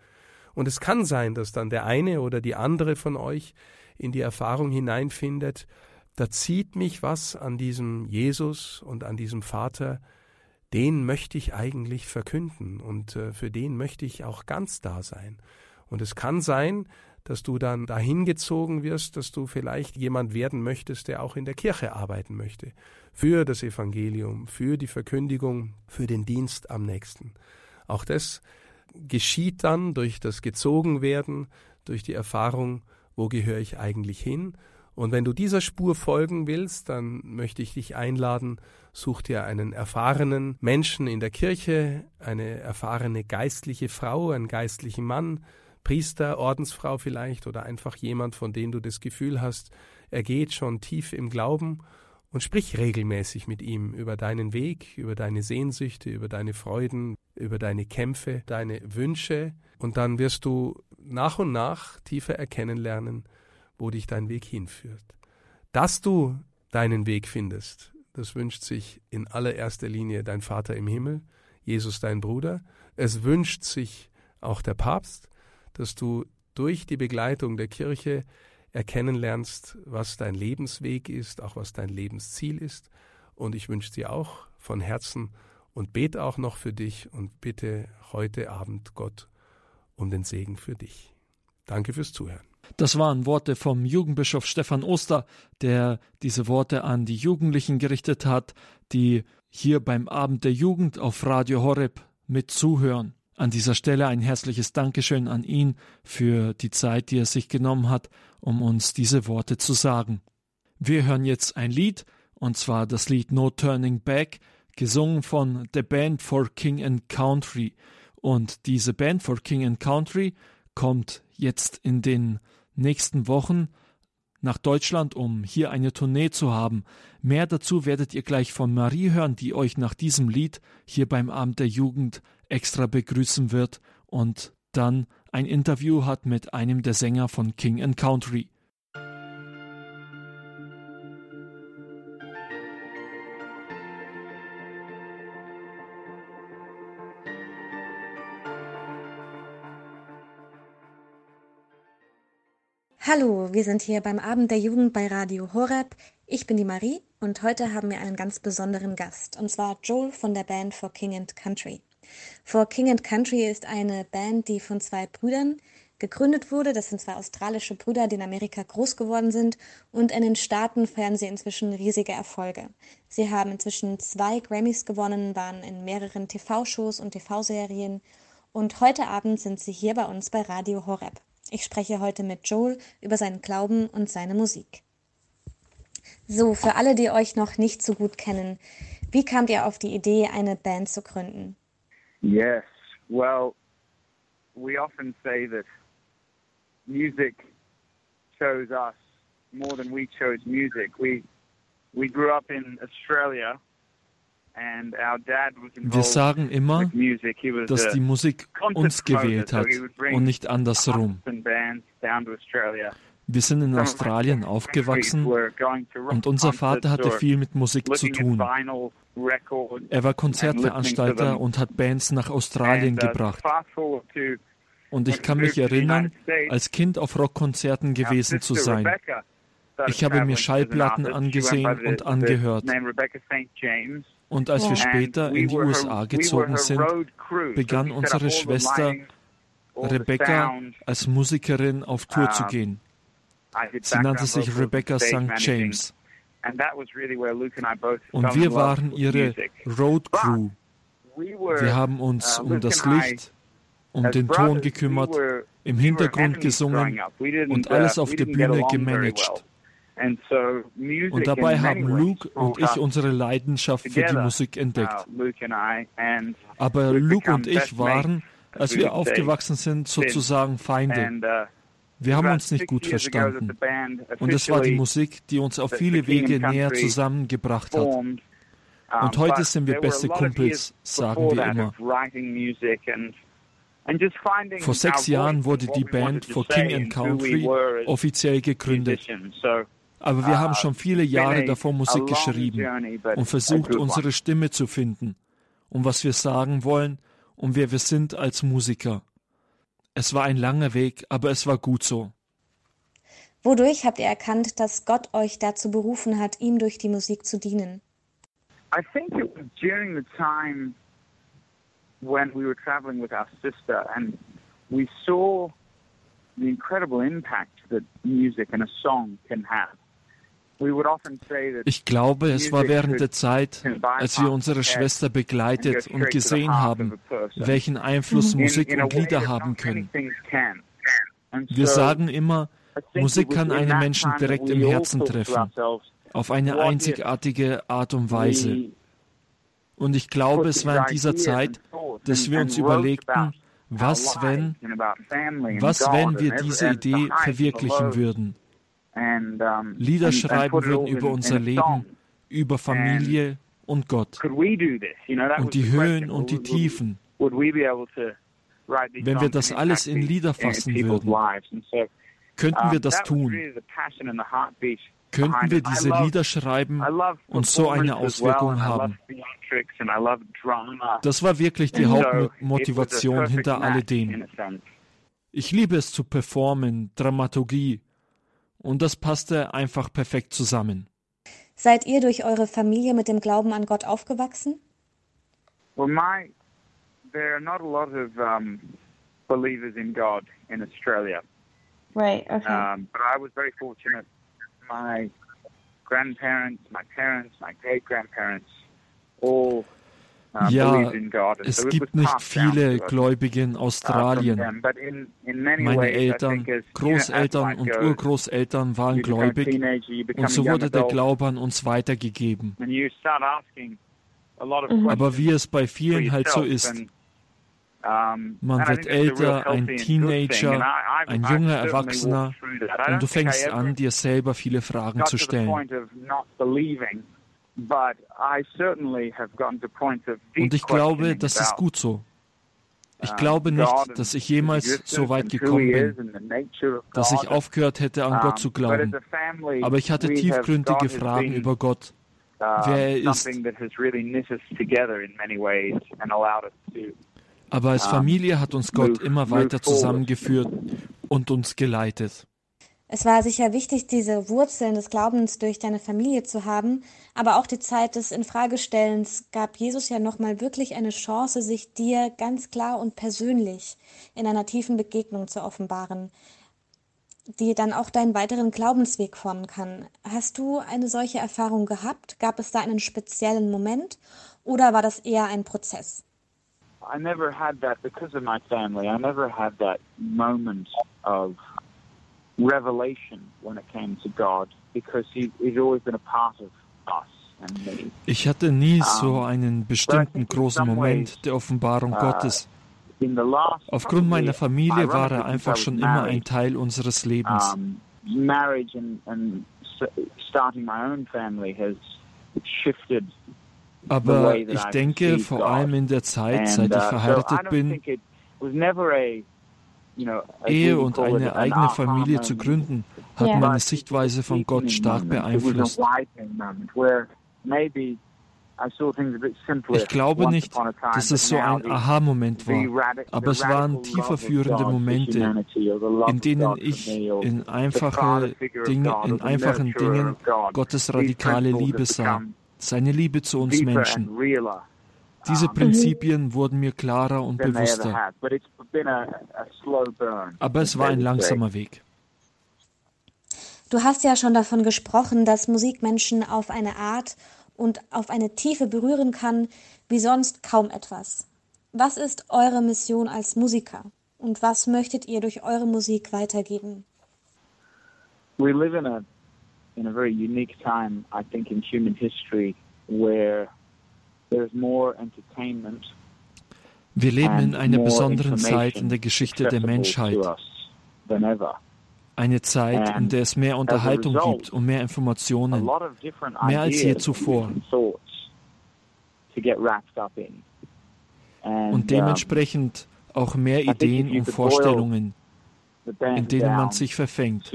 Und es kann sein, dass dann der eine oder die andere von euch in die Erfahrung hineinfindet, da zieht mich was an diesem Jesus und an diesem Vater, den möchte ich eigentlich verkünden und äh, für den möchte ich auch ganz da sein. Und es kann sein, dass du dann dahin gezogen wirst, dass du vielleicht jemand werden möchtest, der auch in der Kirche arbeiten möchte, für das Evangelium, für die Verkündigung, für den Dienst am nächsten. Auch das geschieht dann durch das Gezogenwerden, durch die Erfahrung, wo gehöre ich eigentlich hin. Und wenn du dieser Spur folgen willst, dann möchte ich dich einladen, such dir einen erfahrenen Menschen in der Kirche, eine erfahrene geistliche Frau, einen geistlichen Mann, Priester, Ordensfrau vielleicht oder einfach jemand, von dem du das Gefühl hast, er geht schon tief im Glauben und sprich regelmäßig mit ihm über deinen Weg, über deine Sehnsüchte, über deine Freuden, über deine Kämpfe, deine Wünsche und dann wirst du nach und nach tiefer erkennen lernen, wo dich dein Weg hinführt. Dass du deinen Weg findest, das wünscht sich in allererster Linie dein Vater im Himmel, Jesus dein Bruder. Es wünscht sich auch der Papst, dass du durch die Begleitung der Kirche erkennen lernst, was dein Lebensweg ist, auch was dein Lebensziel ist. Und ich wünsche dir auch von Herzen und bete auch noch für dich und bitte heute Abend Gott um den Segen für dich. Danke fürs Zuhören. Das waren Worte vom Jugendbischof Stefan Oster, der diese Worte an die Jugendlichen gerichtet hat, die hier beim Abend der Jugend auf Radio Horeb mit zuhören. An dieser Stelle ein herzliches Dankeschön an ihn für die Zeit, die er sich genommen hat, um uns diese Worte zu sagen. Wir hören jetzt ein Lied, und zwar das Lied No Turning Back, gesungen von The Band for King and Country. Und diese Band for King and Country kommt jetzt in den nächsten Wochen nach Deutschland, um hier eine Tournee zu haben. Mehr dazu werdet ihr gleich von Marie hören, die euch nach diesem Lied hier beim Abend der Jugend extra begrüßen wird und dann ein Interview hat mit einem der Sänger von King Country. Hallo, wir sind hier beim Abend der Jugend bei Radio Horeb. Ich bin die Marie und heute haben wir einen ganz besonderen Gast, und zwar Joel von der Band For King and Country. For King and Country ist eine Band, die von zwei Brüdern gegründet wurde. Das sind zwei australische Brüder, die in Amerika groß geworden sind und in den Staaten feiern sie inzwischen riesige Erfolge. Sie haben inzwischen zwei Grammys gewonnen, waren in mehreren TV-Shows und TV-Serien und heute Abend sind sie hier bei uns bei Radio Horeb. Ich spreche heute mit Joel über seinen Glauben und seine Musik. So, für alle, die euch noch nicht so gut kennen, wie kamt ihr auf die Idee, eine Band zu gründen? Yes, well, we often say that music chose us more than we chose music. We we grew up in Australia and our dad was Wir involved sagen immer, with music. He was dass die Musik uns gewählt so hat bring und nicht andersrum. Wir sind in Australien aufgewachsen und unser Vater hatte viel mit Musik zu tun. Er war Konzertveranstalter und hat Bands nach Australien uh, gebracht. Und ich kann mich erinnern, als Kind auf Rockkonzerten gewesen zu sein. Ich habe mir Schallplatten angesehen und angehört. Und als wir später in die USA gezogen sind, begann unsere Schwester Rebecca als Musikerin auf Tour zu gehen. Sie nannte sich Rebecca St. James. Und wir waren ihre Road Crew. Wir haben uns um das Licht, um den Ton gekümmert, im Hintergrund gesungen und alles auf der Bühne gemanagt. Und dabei haben Luke und ich unsere Leidenschaft für die Musik entdeckt. Aber Luke und ich waren, als wir aufgewachsen sind, sozusagen Feinde. Wir haben uns nicht gut verstanden. Und es war die Musik, die uns auf viele Wege näher zusammengebracht hat. Und heute sind wir beste Kumpels, sagen wir immer. Vor sechs Jahren wurde die Band For King and Country offiziell gegründet. Aber wir haben schon viele Jahre davor Musik geschrieben und versucht, unsere Stimme zu finden und was wir sagen wollen und wer wir sind als Musiker. Es war ein langer Weg, aber es war gut so. Wodurch habt ihr erkannt, dass Gott euch dazu berufen hat, ihm durch die Musik zu dienen? I think it was during the time when we were traveling with our sister and we saw the incredible impact that music and a song can have. Ich glaube, es war während der Zeit, als wir unsere Schwester begleitet und gesehen haben, welchen Einfluss Musik und Lieder haben können. Wir sagen immer, Musik kann einen Menschen direkt im Herzen treffen, auf eine einzigartige Art und Weise. Und ich glaube, es war in dieser Zeit, dass wir uns überlegten, was wenn, was wenn wir diese Idee verwirklichen würden. Lieder schreiben würden über unser Leben, über Familie und Gott und die Höhen und die Tiefen. Wenn wir das alles in Lieder fassen würden, könnten wir das tun. Könnten wir diese Lieder schreiben und so eine Auswirkung haben. Das war wirklich die Hauptmotivation hinter alledem. Ich liebe es zu performen, Dramaturgie, und das passte einfach perfekt zusammen. Seid ihr durch eure Familie mit dem Glauben an Gott aufgewachsen? Well, my there are not a lot of um, believers in God in Australia, Right. Okay. um, but I was very fortunate. My grandparents, my parents, my great grandparents, all Ja, God. And Es gibt nicht viele Gläubige in uh, Australien. Meine Eltern, Großeltern und goes, Urgroßeltern waren gläubig und so wurde der Glaube an uns weitergegeben. and you start asking a lot of Mhm. questions Aber wie es bei vielen halt so ist, um, Man wird älter, ein. Teenager, ein junger Erwachsener und du fängst an, dir selber viele Fragen zu stellen. Point of not believing, but I certainly have gotten to points of deep Und ich glaube, das ist gut so. Ich um, glaube nicht, dass ich jemals so weit gekommen bin, dass ich aufgehört hätte, an Gott zu but as glauben. a family, Aber ich hatte tiefgründige Fragen über Gott, uh, wer er ist. Aber als Familie hat uns Gott immer weiter zusammengeführt und uns geleitet. Es war sicher wichtig, diese Wurzeln des Glaubens durch deine Familie zu haben, aber auch die Zeit des Infragestellens gab Jesus ja nochmal wirklich eine Chance, sich dir ganz klar und persönlich in einer tiefen Begegnung zu offenbaren, die dann auch deinen weiteren Glaubensweg formen kann. Hast du eine solche Erfahrung gehabt? Gab es da einen speziellen Moment oder war das eher ein Prozess? I never had that because of my family. I never had that moment of revelation when it came to God because he, he's always been a part of us. Ich hatte nie so einen bestimmten großen Moment der Offenbarung Gottes. The last Aufgrund meiner Familie war er einfach schon immer ein Teil unseres Lebens. marriage and, and s- starting my own family has shifted Aber ich denke, vor allem in der Zeit, seit ich uh, verheiratet bin, Ehe und eine eigene Familie zu gründen, hat meine Sichtweise von Gott stark beeinflusst. Ich glaube nicht, dass es so ein Aha-Moment war, aber es waren tiefer führende Momente, in denen ich in einfache Dinge, in einfachen Dingen Gottes radikale Liebe sah, seine Liebe zu uns Menschen. Diese Prinzipien wurden mir klarer und bewusster, aber es war ein langsamer Weg. Du hast ja schon davon gesprochen, dass Musik Menschen auf eine Art und auf eine Tiefe berühren kann, wie sonst kaum etwas. Was ist eure Mission als Musiker und was möchtet ihr durch eure Musik weitergeben? we live in a in a very unique time, I think, in human history where Wir leben in einer more besonderen Zeit in der Geschichte der Menschheit. Eine Zeit, in der es mehr Unterhaltung gibt und mehr Informationen. Mehr als je zuvor. and thoughts to get wrapped up in. And, Und dementsprechend auch mehr Ideen und Vorstellungen, in denen man sich verfängt.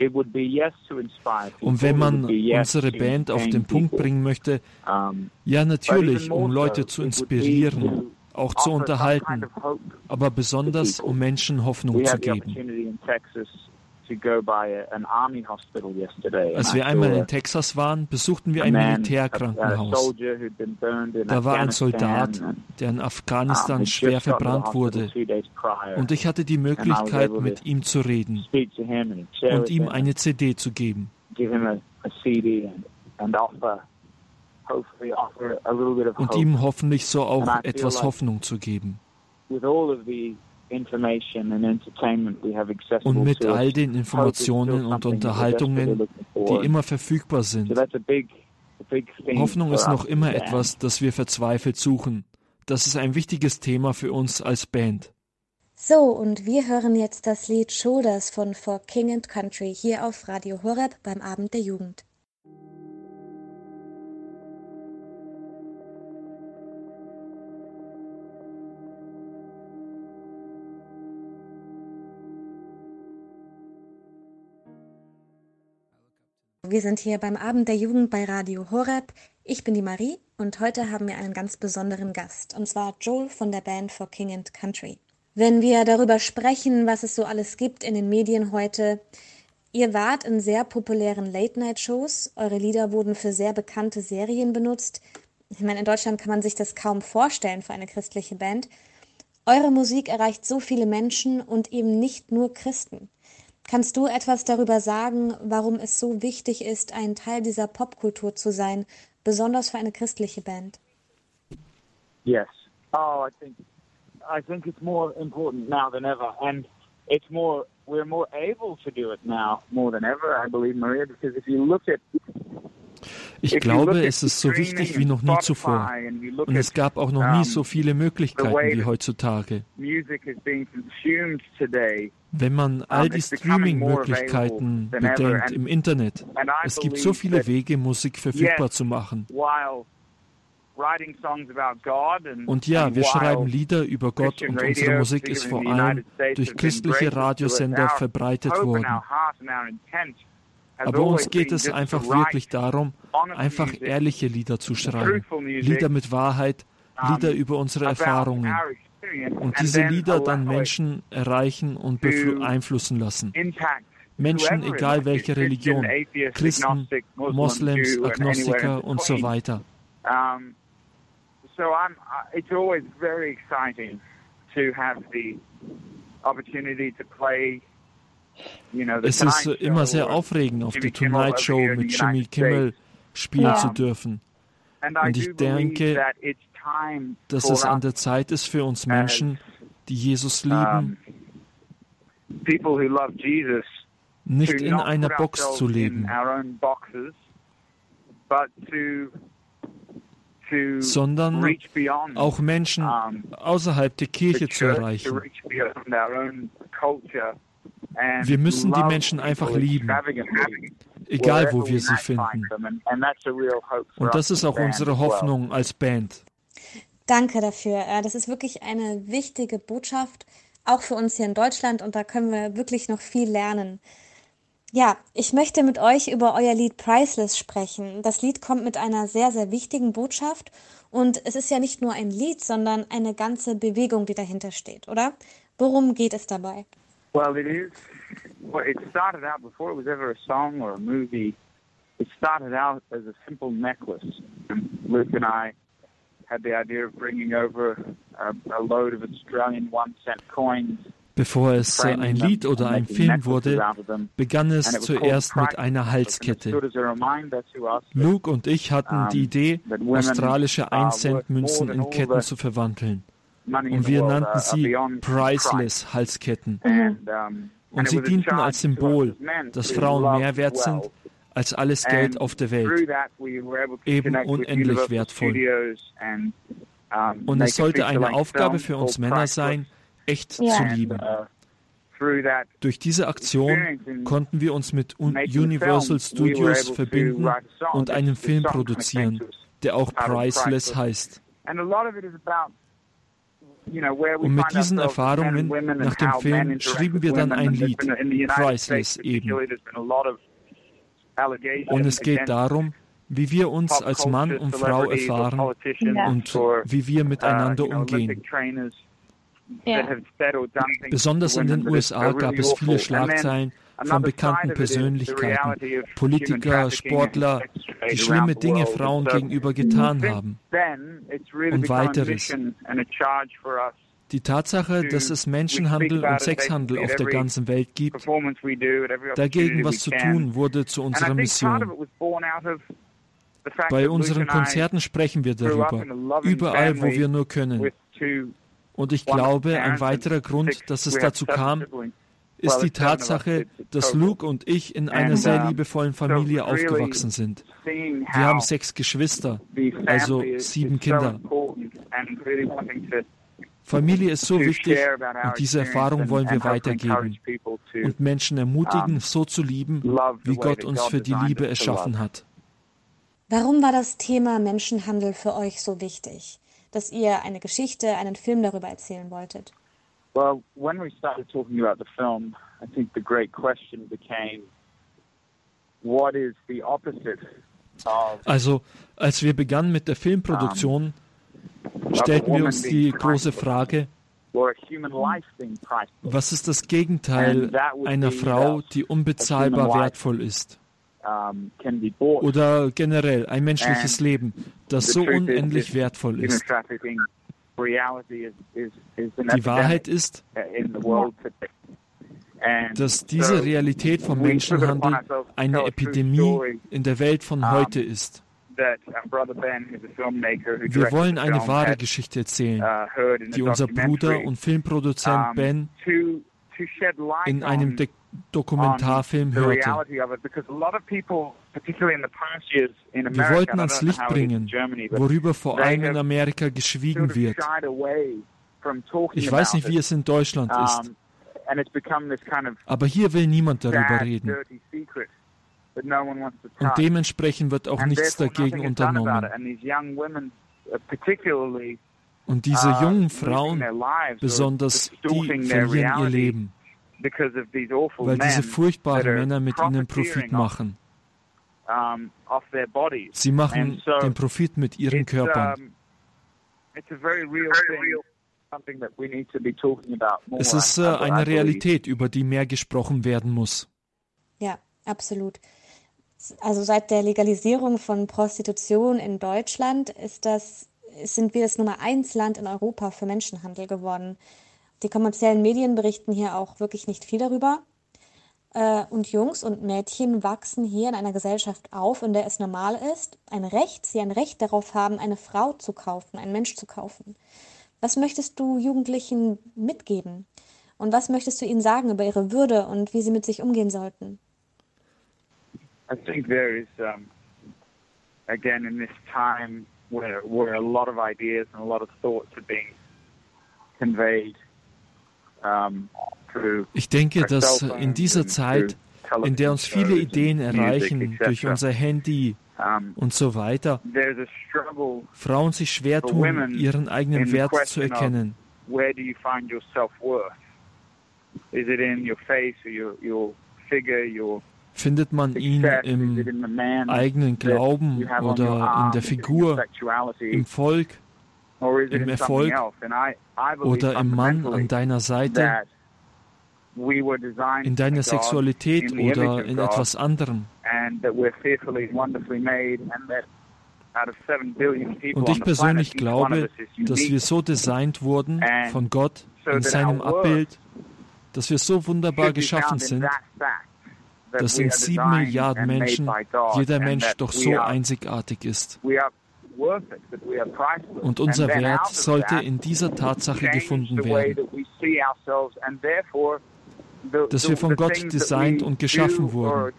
Und wenn it man would be yes unsere Band auf den Punkt bringen möchte, ja natürlich, um Leute zu inspirieren, to auch zu unterhalten, aber besonders um Menschen Hoffnung zu geben. Als wir einmal in Texas waren, besuchten wir ein Militärkrankenhaus. Da war ein Soldat, der in Afghanistan schwer verbrannt wurde. Und ich hatte die Möglichkeit, mit ihm zu reden und ihm eine CD zu geben und ihm hoffentlich so auch etwas Hoffnung zu geben. With all of the information and entertainment we have accessible Und mit all den hope is still Informationen und Unterhaltungen, desperately looking for. die immer verfügbar So sind. that's a big, a big thing Hoffnung for ist noch immer etwas, das wir verzweifelt suchen. Das ist ein wichtiges Thema für uns als Band. So, und wir hören jetzt das Lied Shoulders von For King and Country hier auf Radio Horeb beim Abend der Jugend. Wir sind hier beim Abend der Jugend bei Radio Horeb. Ich bin die Marie und heute haben wir einen ganz besonderen Gast, und zwar Joel von der Band For King and Country. Wenn wir darüber sprechen, was es so alles gibt in den Medien heute, ihr wart in sehr populären Late-Night-Shows, eure Lieder wurden für sehr bekannte Serien benutzt. Ich meine, in Deutschland kann man sich das kaum vorstellen für eine christliche Band. Eure Musik erreicht so viele Menschen und eben nicht nur Christen. Kannst du etwas darüber sagen, warum es so wichtig ist, ein Teil dieser Popkultur zu sein, besonders für eine christliche Band? Yes. Oh, I think I think it's more important now than ever, and it's more we're more able to do it now more than ever. I believe, Maria, because if you look at Ich if you glaube, look at es ist so streaming wichtig wie noch nie zuvor. Spotify and you look Und es at, gab auch noch nie so viele Möglichkeiten wie heutzutage. Wenn man all die Streaming-Möglichkeiten bedenkt im Internet, es gibt so viele Wege, Musik verfügbar zu machen. Und ja, wir schreiben Lieder über Gott und unsere Musik ist vor allem durch christliche. Radiosender verbreitet worden. Aber uns geht es einfach wirklich darum, einfach ehrliche Lieder zu schreiben. Lieder mit Wahrheit, Lieder über unsere Erfahrungen. Und diese Lieder dann Menschen erreichen und beeinflussen lassen. Menschen, egal welche Religion, Christen, Moslems, Agnostiker und so weiter. So I'm, it's always very exciting to have the opportunity to play es ist immer sehr aufregend, auf der Tonight Show mit Jimmy Kimmel spielen zu dürfen. Und ich denke, dass es an der Zeit ist für uns Menschen, die Jesus lieben, nicht in einer Box zu leben, sondern auch Menschen außerhalb der Kirche zu erreichen. Wir müssen die Menschen einfach lieben, egal wo wir sie finden. Und das ist auch unsere Hoffnung als Band. Danke dafür. Das ist wirklich eine wichtige Botschaft, auch für uns hier in Deutschland. Und da können wir wirklich noch viel lernen. Ja, ich möchte mit euch über euer Lied Priceless sprechen. Das Lied kommt mit einer sehr, sehr wichtigen Botschaft. Und es ist ja nicht nur ein Lied, sondern eine ganze Bewegung, die dahinter steht, oder? Worum geht es dabei? Well, it is. Well, it started out before it was ever a song or a movie. It started out as a simple necklace. Luke and I had the idea of bringing over a, a load of Australian one cent coins. Bevor es ein Lied oder ein Film wurde, begann es zuerst mit einer Halskette. Luke und ich hatten die Idee, australische 1-Cent-Münzen in Ketten zu verwandeln und wir nannten sie Priceless Halsketten. Und sie dienten als Symbol, dass Frauen mehr wert sind als alles Geld auf der Welt, eben unendlich wertvoll. Und es sollte eine Aufgabe für uns Männer sein, echt zu lieben. Durch diese Aktion konnten wir uns mit Universal Studios verbinden und einen Film produzieren, der auch Priceless heißt. Und mit diesen Erfahrungen nach dem Film schrieben wir dann ein Lied, Priceless eben. Und es geht darum, wie wir uns als Mann und Frau erfahren und wie wir miteinander uh, umgehen. Besonders in den USA gab es viele Schlagzeilen von bekannten Persönlichkeiten, Politiker, Sportler, die schlimme Dinge Frauen gegenüber getan haben. Und weiteres. Die Tatsache, dass es Menschenhandel und Sexhandel auf der ganzen Welt gibt, dagegen was zu tun, wurde zu unserer Mission. Bei unseren Konzerten sprechen wir darüber, überall, wo wir nur können. Und ich glaube, ein weiterer Grund, dass es dazu kam, ist die Tatsache, dass Luke und ich in einer sehr liebevollen Familie aufgewachsen sind. Wir haben sechs Geschwister, also sieben Kinder. Familie ist so wichtig und diese Erfahrung wollen wir weitergeben und Menschen ermutigen, so zu lieben, wie Gott uns für die Liebe erschaffen hat. Warum war das Thema Menschenhandel für euch so wichtig, dass ihr eine Geschichte, einen Film darüber erzählen wolltet? Well, when we started talking about the film, I think the great question became, what is the opposite of also, als wir begannen mit der Filmproduktion, stellten wir uns die große Frage, was ist das Gegenteil einer Frau, die unbezahlbar wertvoll ist? Oder generell ein menschliches Leben, das so unendlich wertvoll ist. Die Wahrheit ist, dass diese Realität vom Menschenhandel eine Epidemie in der Welt von heute ist. Wir wollen eine wahre Geschichte erzählen, uh, die unser Bruder und Filmproduzent Ben in einem De Dokumentarfilm hörte. Wir wollten ans Licht bringen, worüber vor allem in Amerika geschwiegen wird. Ich weiß nicht, wie es in Deutschland ist, aber hier will niemand darüber reden. Und dementsprechend wird auch nichts dagegen unternommen. Und diese uh, jungen Frauen, besonders die, verlieren ihr Leben, weil diese furchtbaren Männer mit ihnen Profit machen. Sie machen den Profit mit ihren Körpern. Es ist äh, eine Realität, über die mehr gesprochen werden muss. Ja, absolut. Also seit der Legalisierung von Prostitution in Deutschland ist das, sind wir das Nummer eins Land in Europa für Menschenhandel geworden. Die kommerziellen Medien berichten hier auch wirklich nicht viel darüber. Äh, und Jungs und Mädchen wachsen hier in einer Gesellschaft auf, in der es normal ist, ein Recht, sie ein Recht darauf haben, eine Frau zu kaufen, einen Mensch zu kaufen. Was möchtest du Jugendlichen mitgeben? Und was möchtest du ihnen sagen über ihre Würde und wie sie mit sich umgehen sollten? I think there is, um, again, in this time where, where a lot of ideas and a lot of thoughts are being conveyed um, ich denke, dass in dieser Zeit, in der uns viele Ideen erreichen durch unser Handy und so weiter, Frauen sich schwer tun, ihren eigenen Wert zu erkennen. Findet man ihn im eigenen Glauben oder in der Figur, im Volk, im Erfolg oder im Mann an deiner Seite? in deiner Sexualität oder in etwas anderem. Und ich persönlich glaube, dass wir so designt wurden von Gott in seinem Abbild, dass wir so wunderbar geschaffen sind, dass in sieben Milliarden Menschen jeder Mensch doch so einzigartig ist. Und unser Wert sollte in dieser Tatsache gefunden werden dass wir von Gott designt und geschaffen wurden.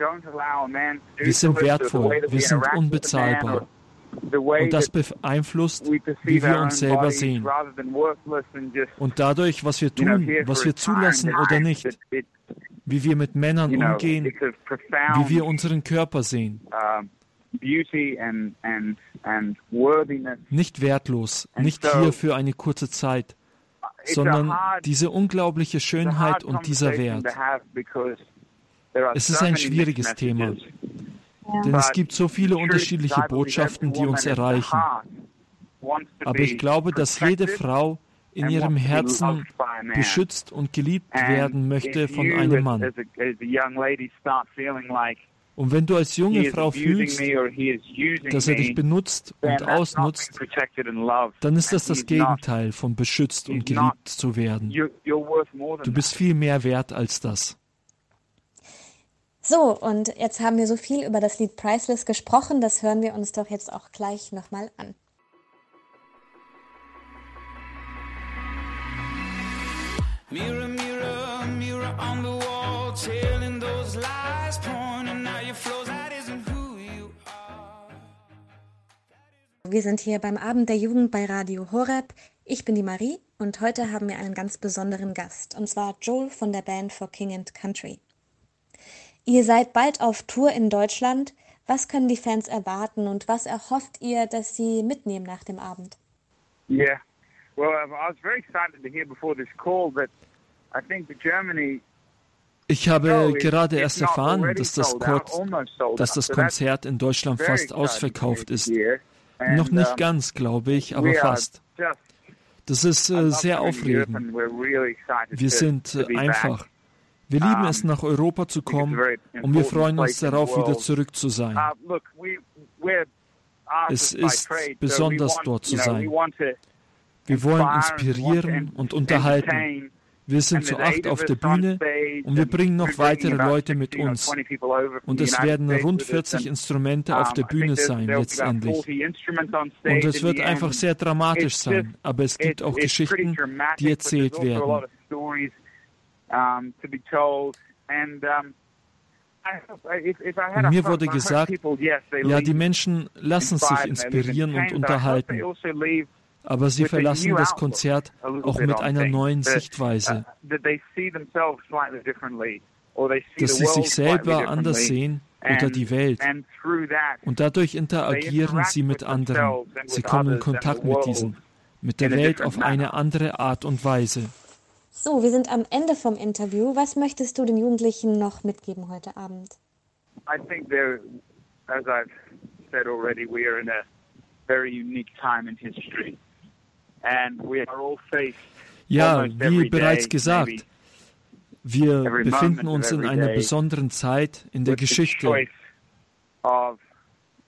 Wir sind wertvoll, wir sind unbezahlbar. Und das beeinflusst, wie wir uns selber sehen. Und dadurch, was wir tun, was wir zulassen oder nicht, wie wir mit Männern umgehen, wie wir unseren Körper sehen. Nicht wertlos, nicht hier für eine kurze Zeit, sondern diese unglaubliche Schönheit und dieser Wert. Es ist ein schwieriges Thema, denn es gibt so viele unterschiedliche Botschaften, die uns erreichen. Aber ich glaube, dass jede Frau in ihrem Herzen beschützt und geliebt werden möchte von einem Mann. Und wenn du als junge Frau fühlst, dass er dich benutzt und ausnutzt, dann ist das das Gegenteil von beschützt und geliebt zu werden. Du bist viel mehr wert als das. So, und jetzt haben wir so viel über das Lied Priceless gesprochen, das hören wir uns doch jetzt auch gleich nochmal an. Mirror, mirror, mirror on the wall, telling those lies, pointing out your flaws, that isn't who you are. Wir sind hier beim Abend der Jugend bei Radio Horeb. Ich bin die Marie und heute haben wir einen ganz besonderen Gast, und zwar Joel von der Band for King and Country. Ihr seid bald auf Tour in Deutschland. Was können die Fans erwarten und was erhofft ihr, dass sie mitnehmen nach dem Abend? Yeah, ich habe gerade erst erfahren, dass das, dass das Konzert in Deutschland fast ausverkauft ist. Noch nicht ganz, glaube ich, aber fast. Das ist äh, sehr aufregend. Wir sind äh, einfach. Wir lieben es, nach Europa zu kommen und wir freuen uns darauf, wieder zurück zu sein. Uh, es ist besonders dort zu sein. Wir wollen inspirieren und unterhalten. Wir sind zu acht auf der Bühne und wir bringen noch weitere Leute mit uns. Und es werden rund 40 Instrumente auf der Bühne sein letztendlich. Und es wird einfach sehr dramatisch sein, aber es gibt auch Geschichten, die erzählt also werden. Und mir wurde gesagt, ja, die Menschen lassen sich inspirieren und unterhalten. Aber sie verlassen das Konzert auch mit einer neuen Sichtweise, dass sie sich selber anders sehen oder die Welt. Und dadurch interagieren sie mit anderen. Sie kommen in Kontakt mit diesen, mit der Welt auf eine andere Art und Weise. So, wir sind am Ende vom Interview. Was möchtest du den Jugendlichen noch mitgeben heute Abend? I think there, as I've said already, we are in a very unique time in history. Ja, wie bereits gesagt, wir befinden uns in einer besonderen Zeit in der Geschichte.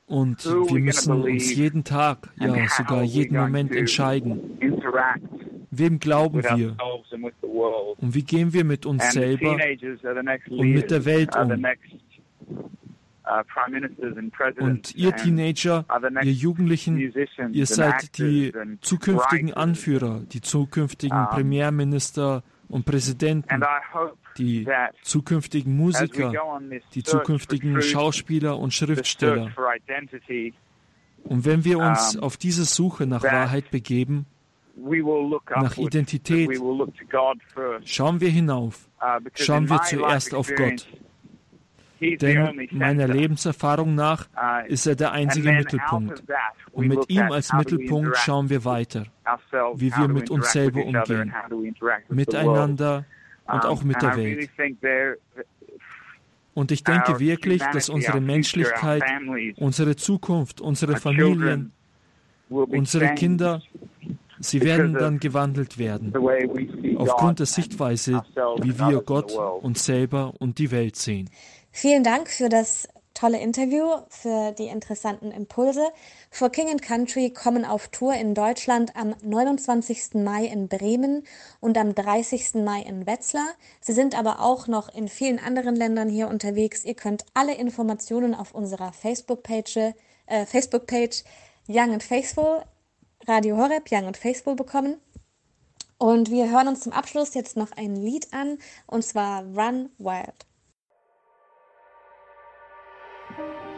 und wir müssen uns jeden Tag, ja sogar jeden Moment entscheiden, wem glauben wir? und wie gehen wir mit uns selber und mit der Welt um. Und ihr and Teenager, ihr Jugendlichen, musicians ihr seid die zukünftigen. Anführer, die zukünftigen Premierminister und Präsidenten, And I hope die zukünftigen Musiker, die zukünftigen Schauspieler und Schriftsteller. Und wenn wir uns auf diese Suche nach Wahrheit begeben, we will look Nach Identität. that we will look to God first. schauen wir hinauf, Uh, Schauen wir zuerst auf the denn meiner. Lebenserfahrung nach Uh, ist er der einzige Mittelpunkt. Und mit ihm als Mittelpunkt schauen wir weiter, wie wir mit uns selber umgehen, miteinander und auch mit der Welt. Und ich denke wirklich, dass unsere Menschlichkeit, unsere Zukunft, unsere Familien, unsere Kinder, sie werden dann gewandelt werden, aufgrund der Sichtweise, wie wir Gott, uns selber und die Welt sehen. Vielen Dank für das tolle Interview, für die interessanten Impulse. For King Country kommen auf Tour in Deutschland am 29. Mai in Bremen und am 30. Mai in Wetzlar. Sie sind aber auch noch in vielen anderen Ländern hier unterwegs. Ihr könnt alle Informationen auf unserer Facebook-Page, äh, Facebook-Page Young and Faithful, Radio Horeb, Young and Faithful bekommen. Und wir hören uns zum Abschluss jetzt noch ein Lied an, und zwar Run Wild. thank you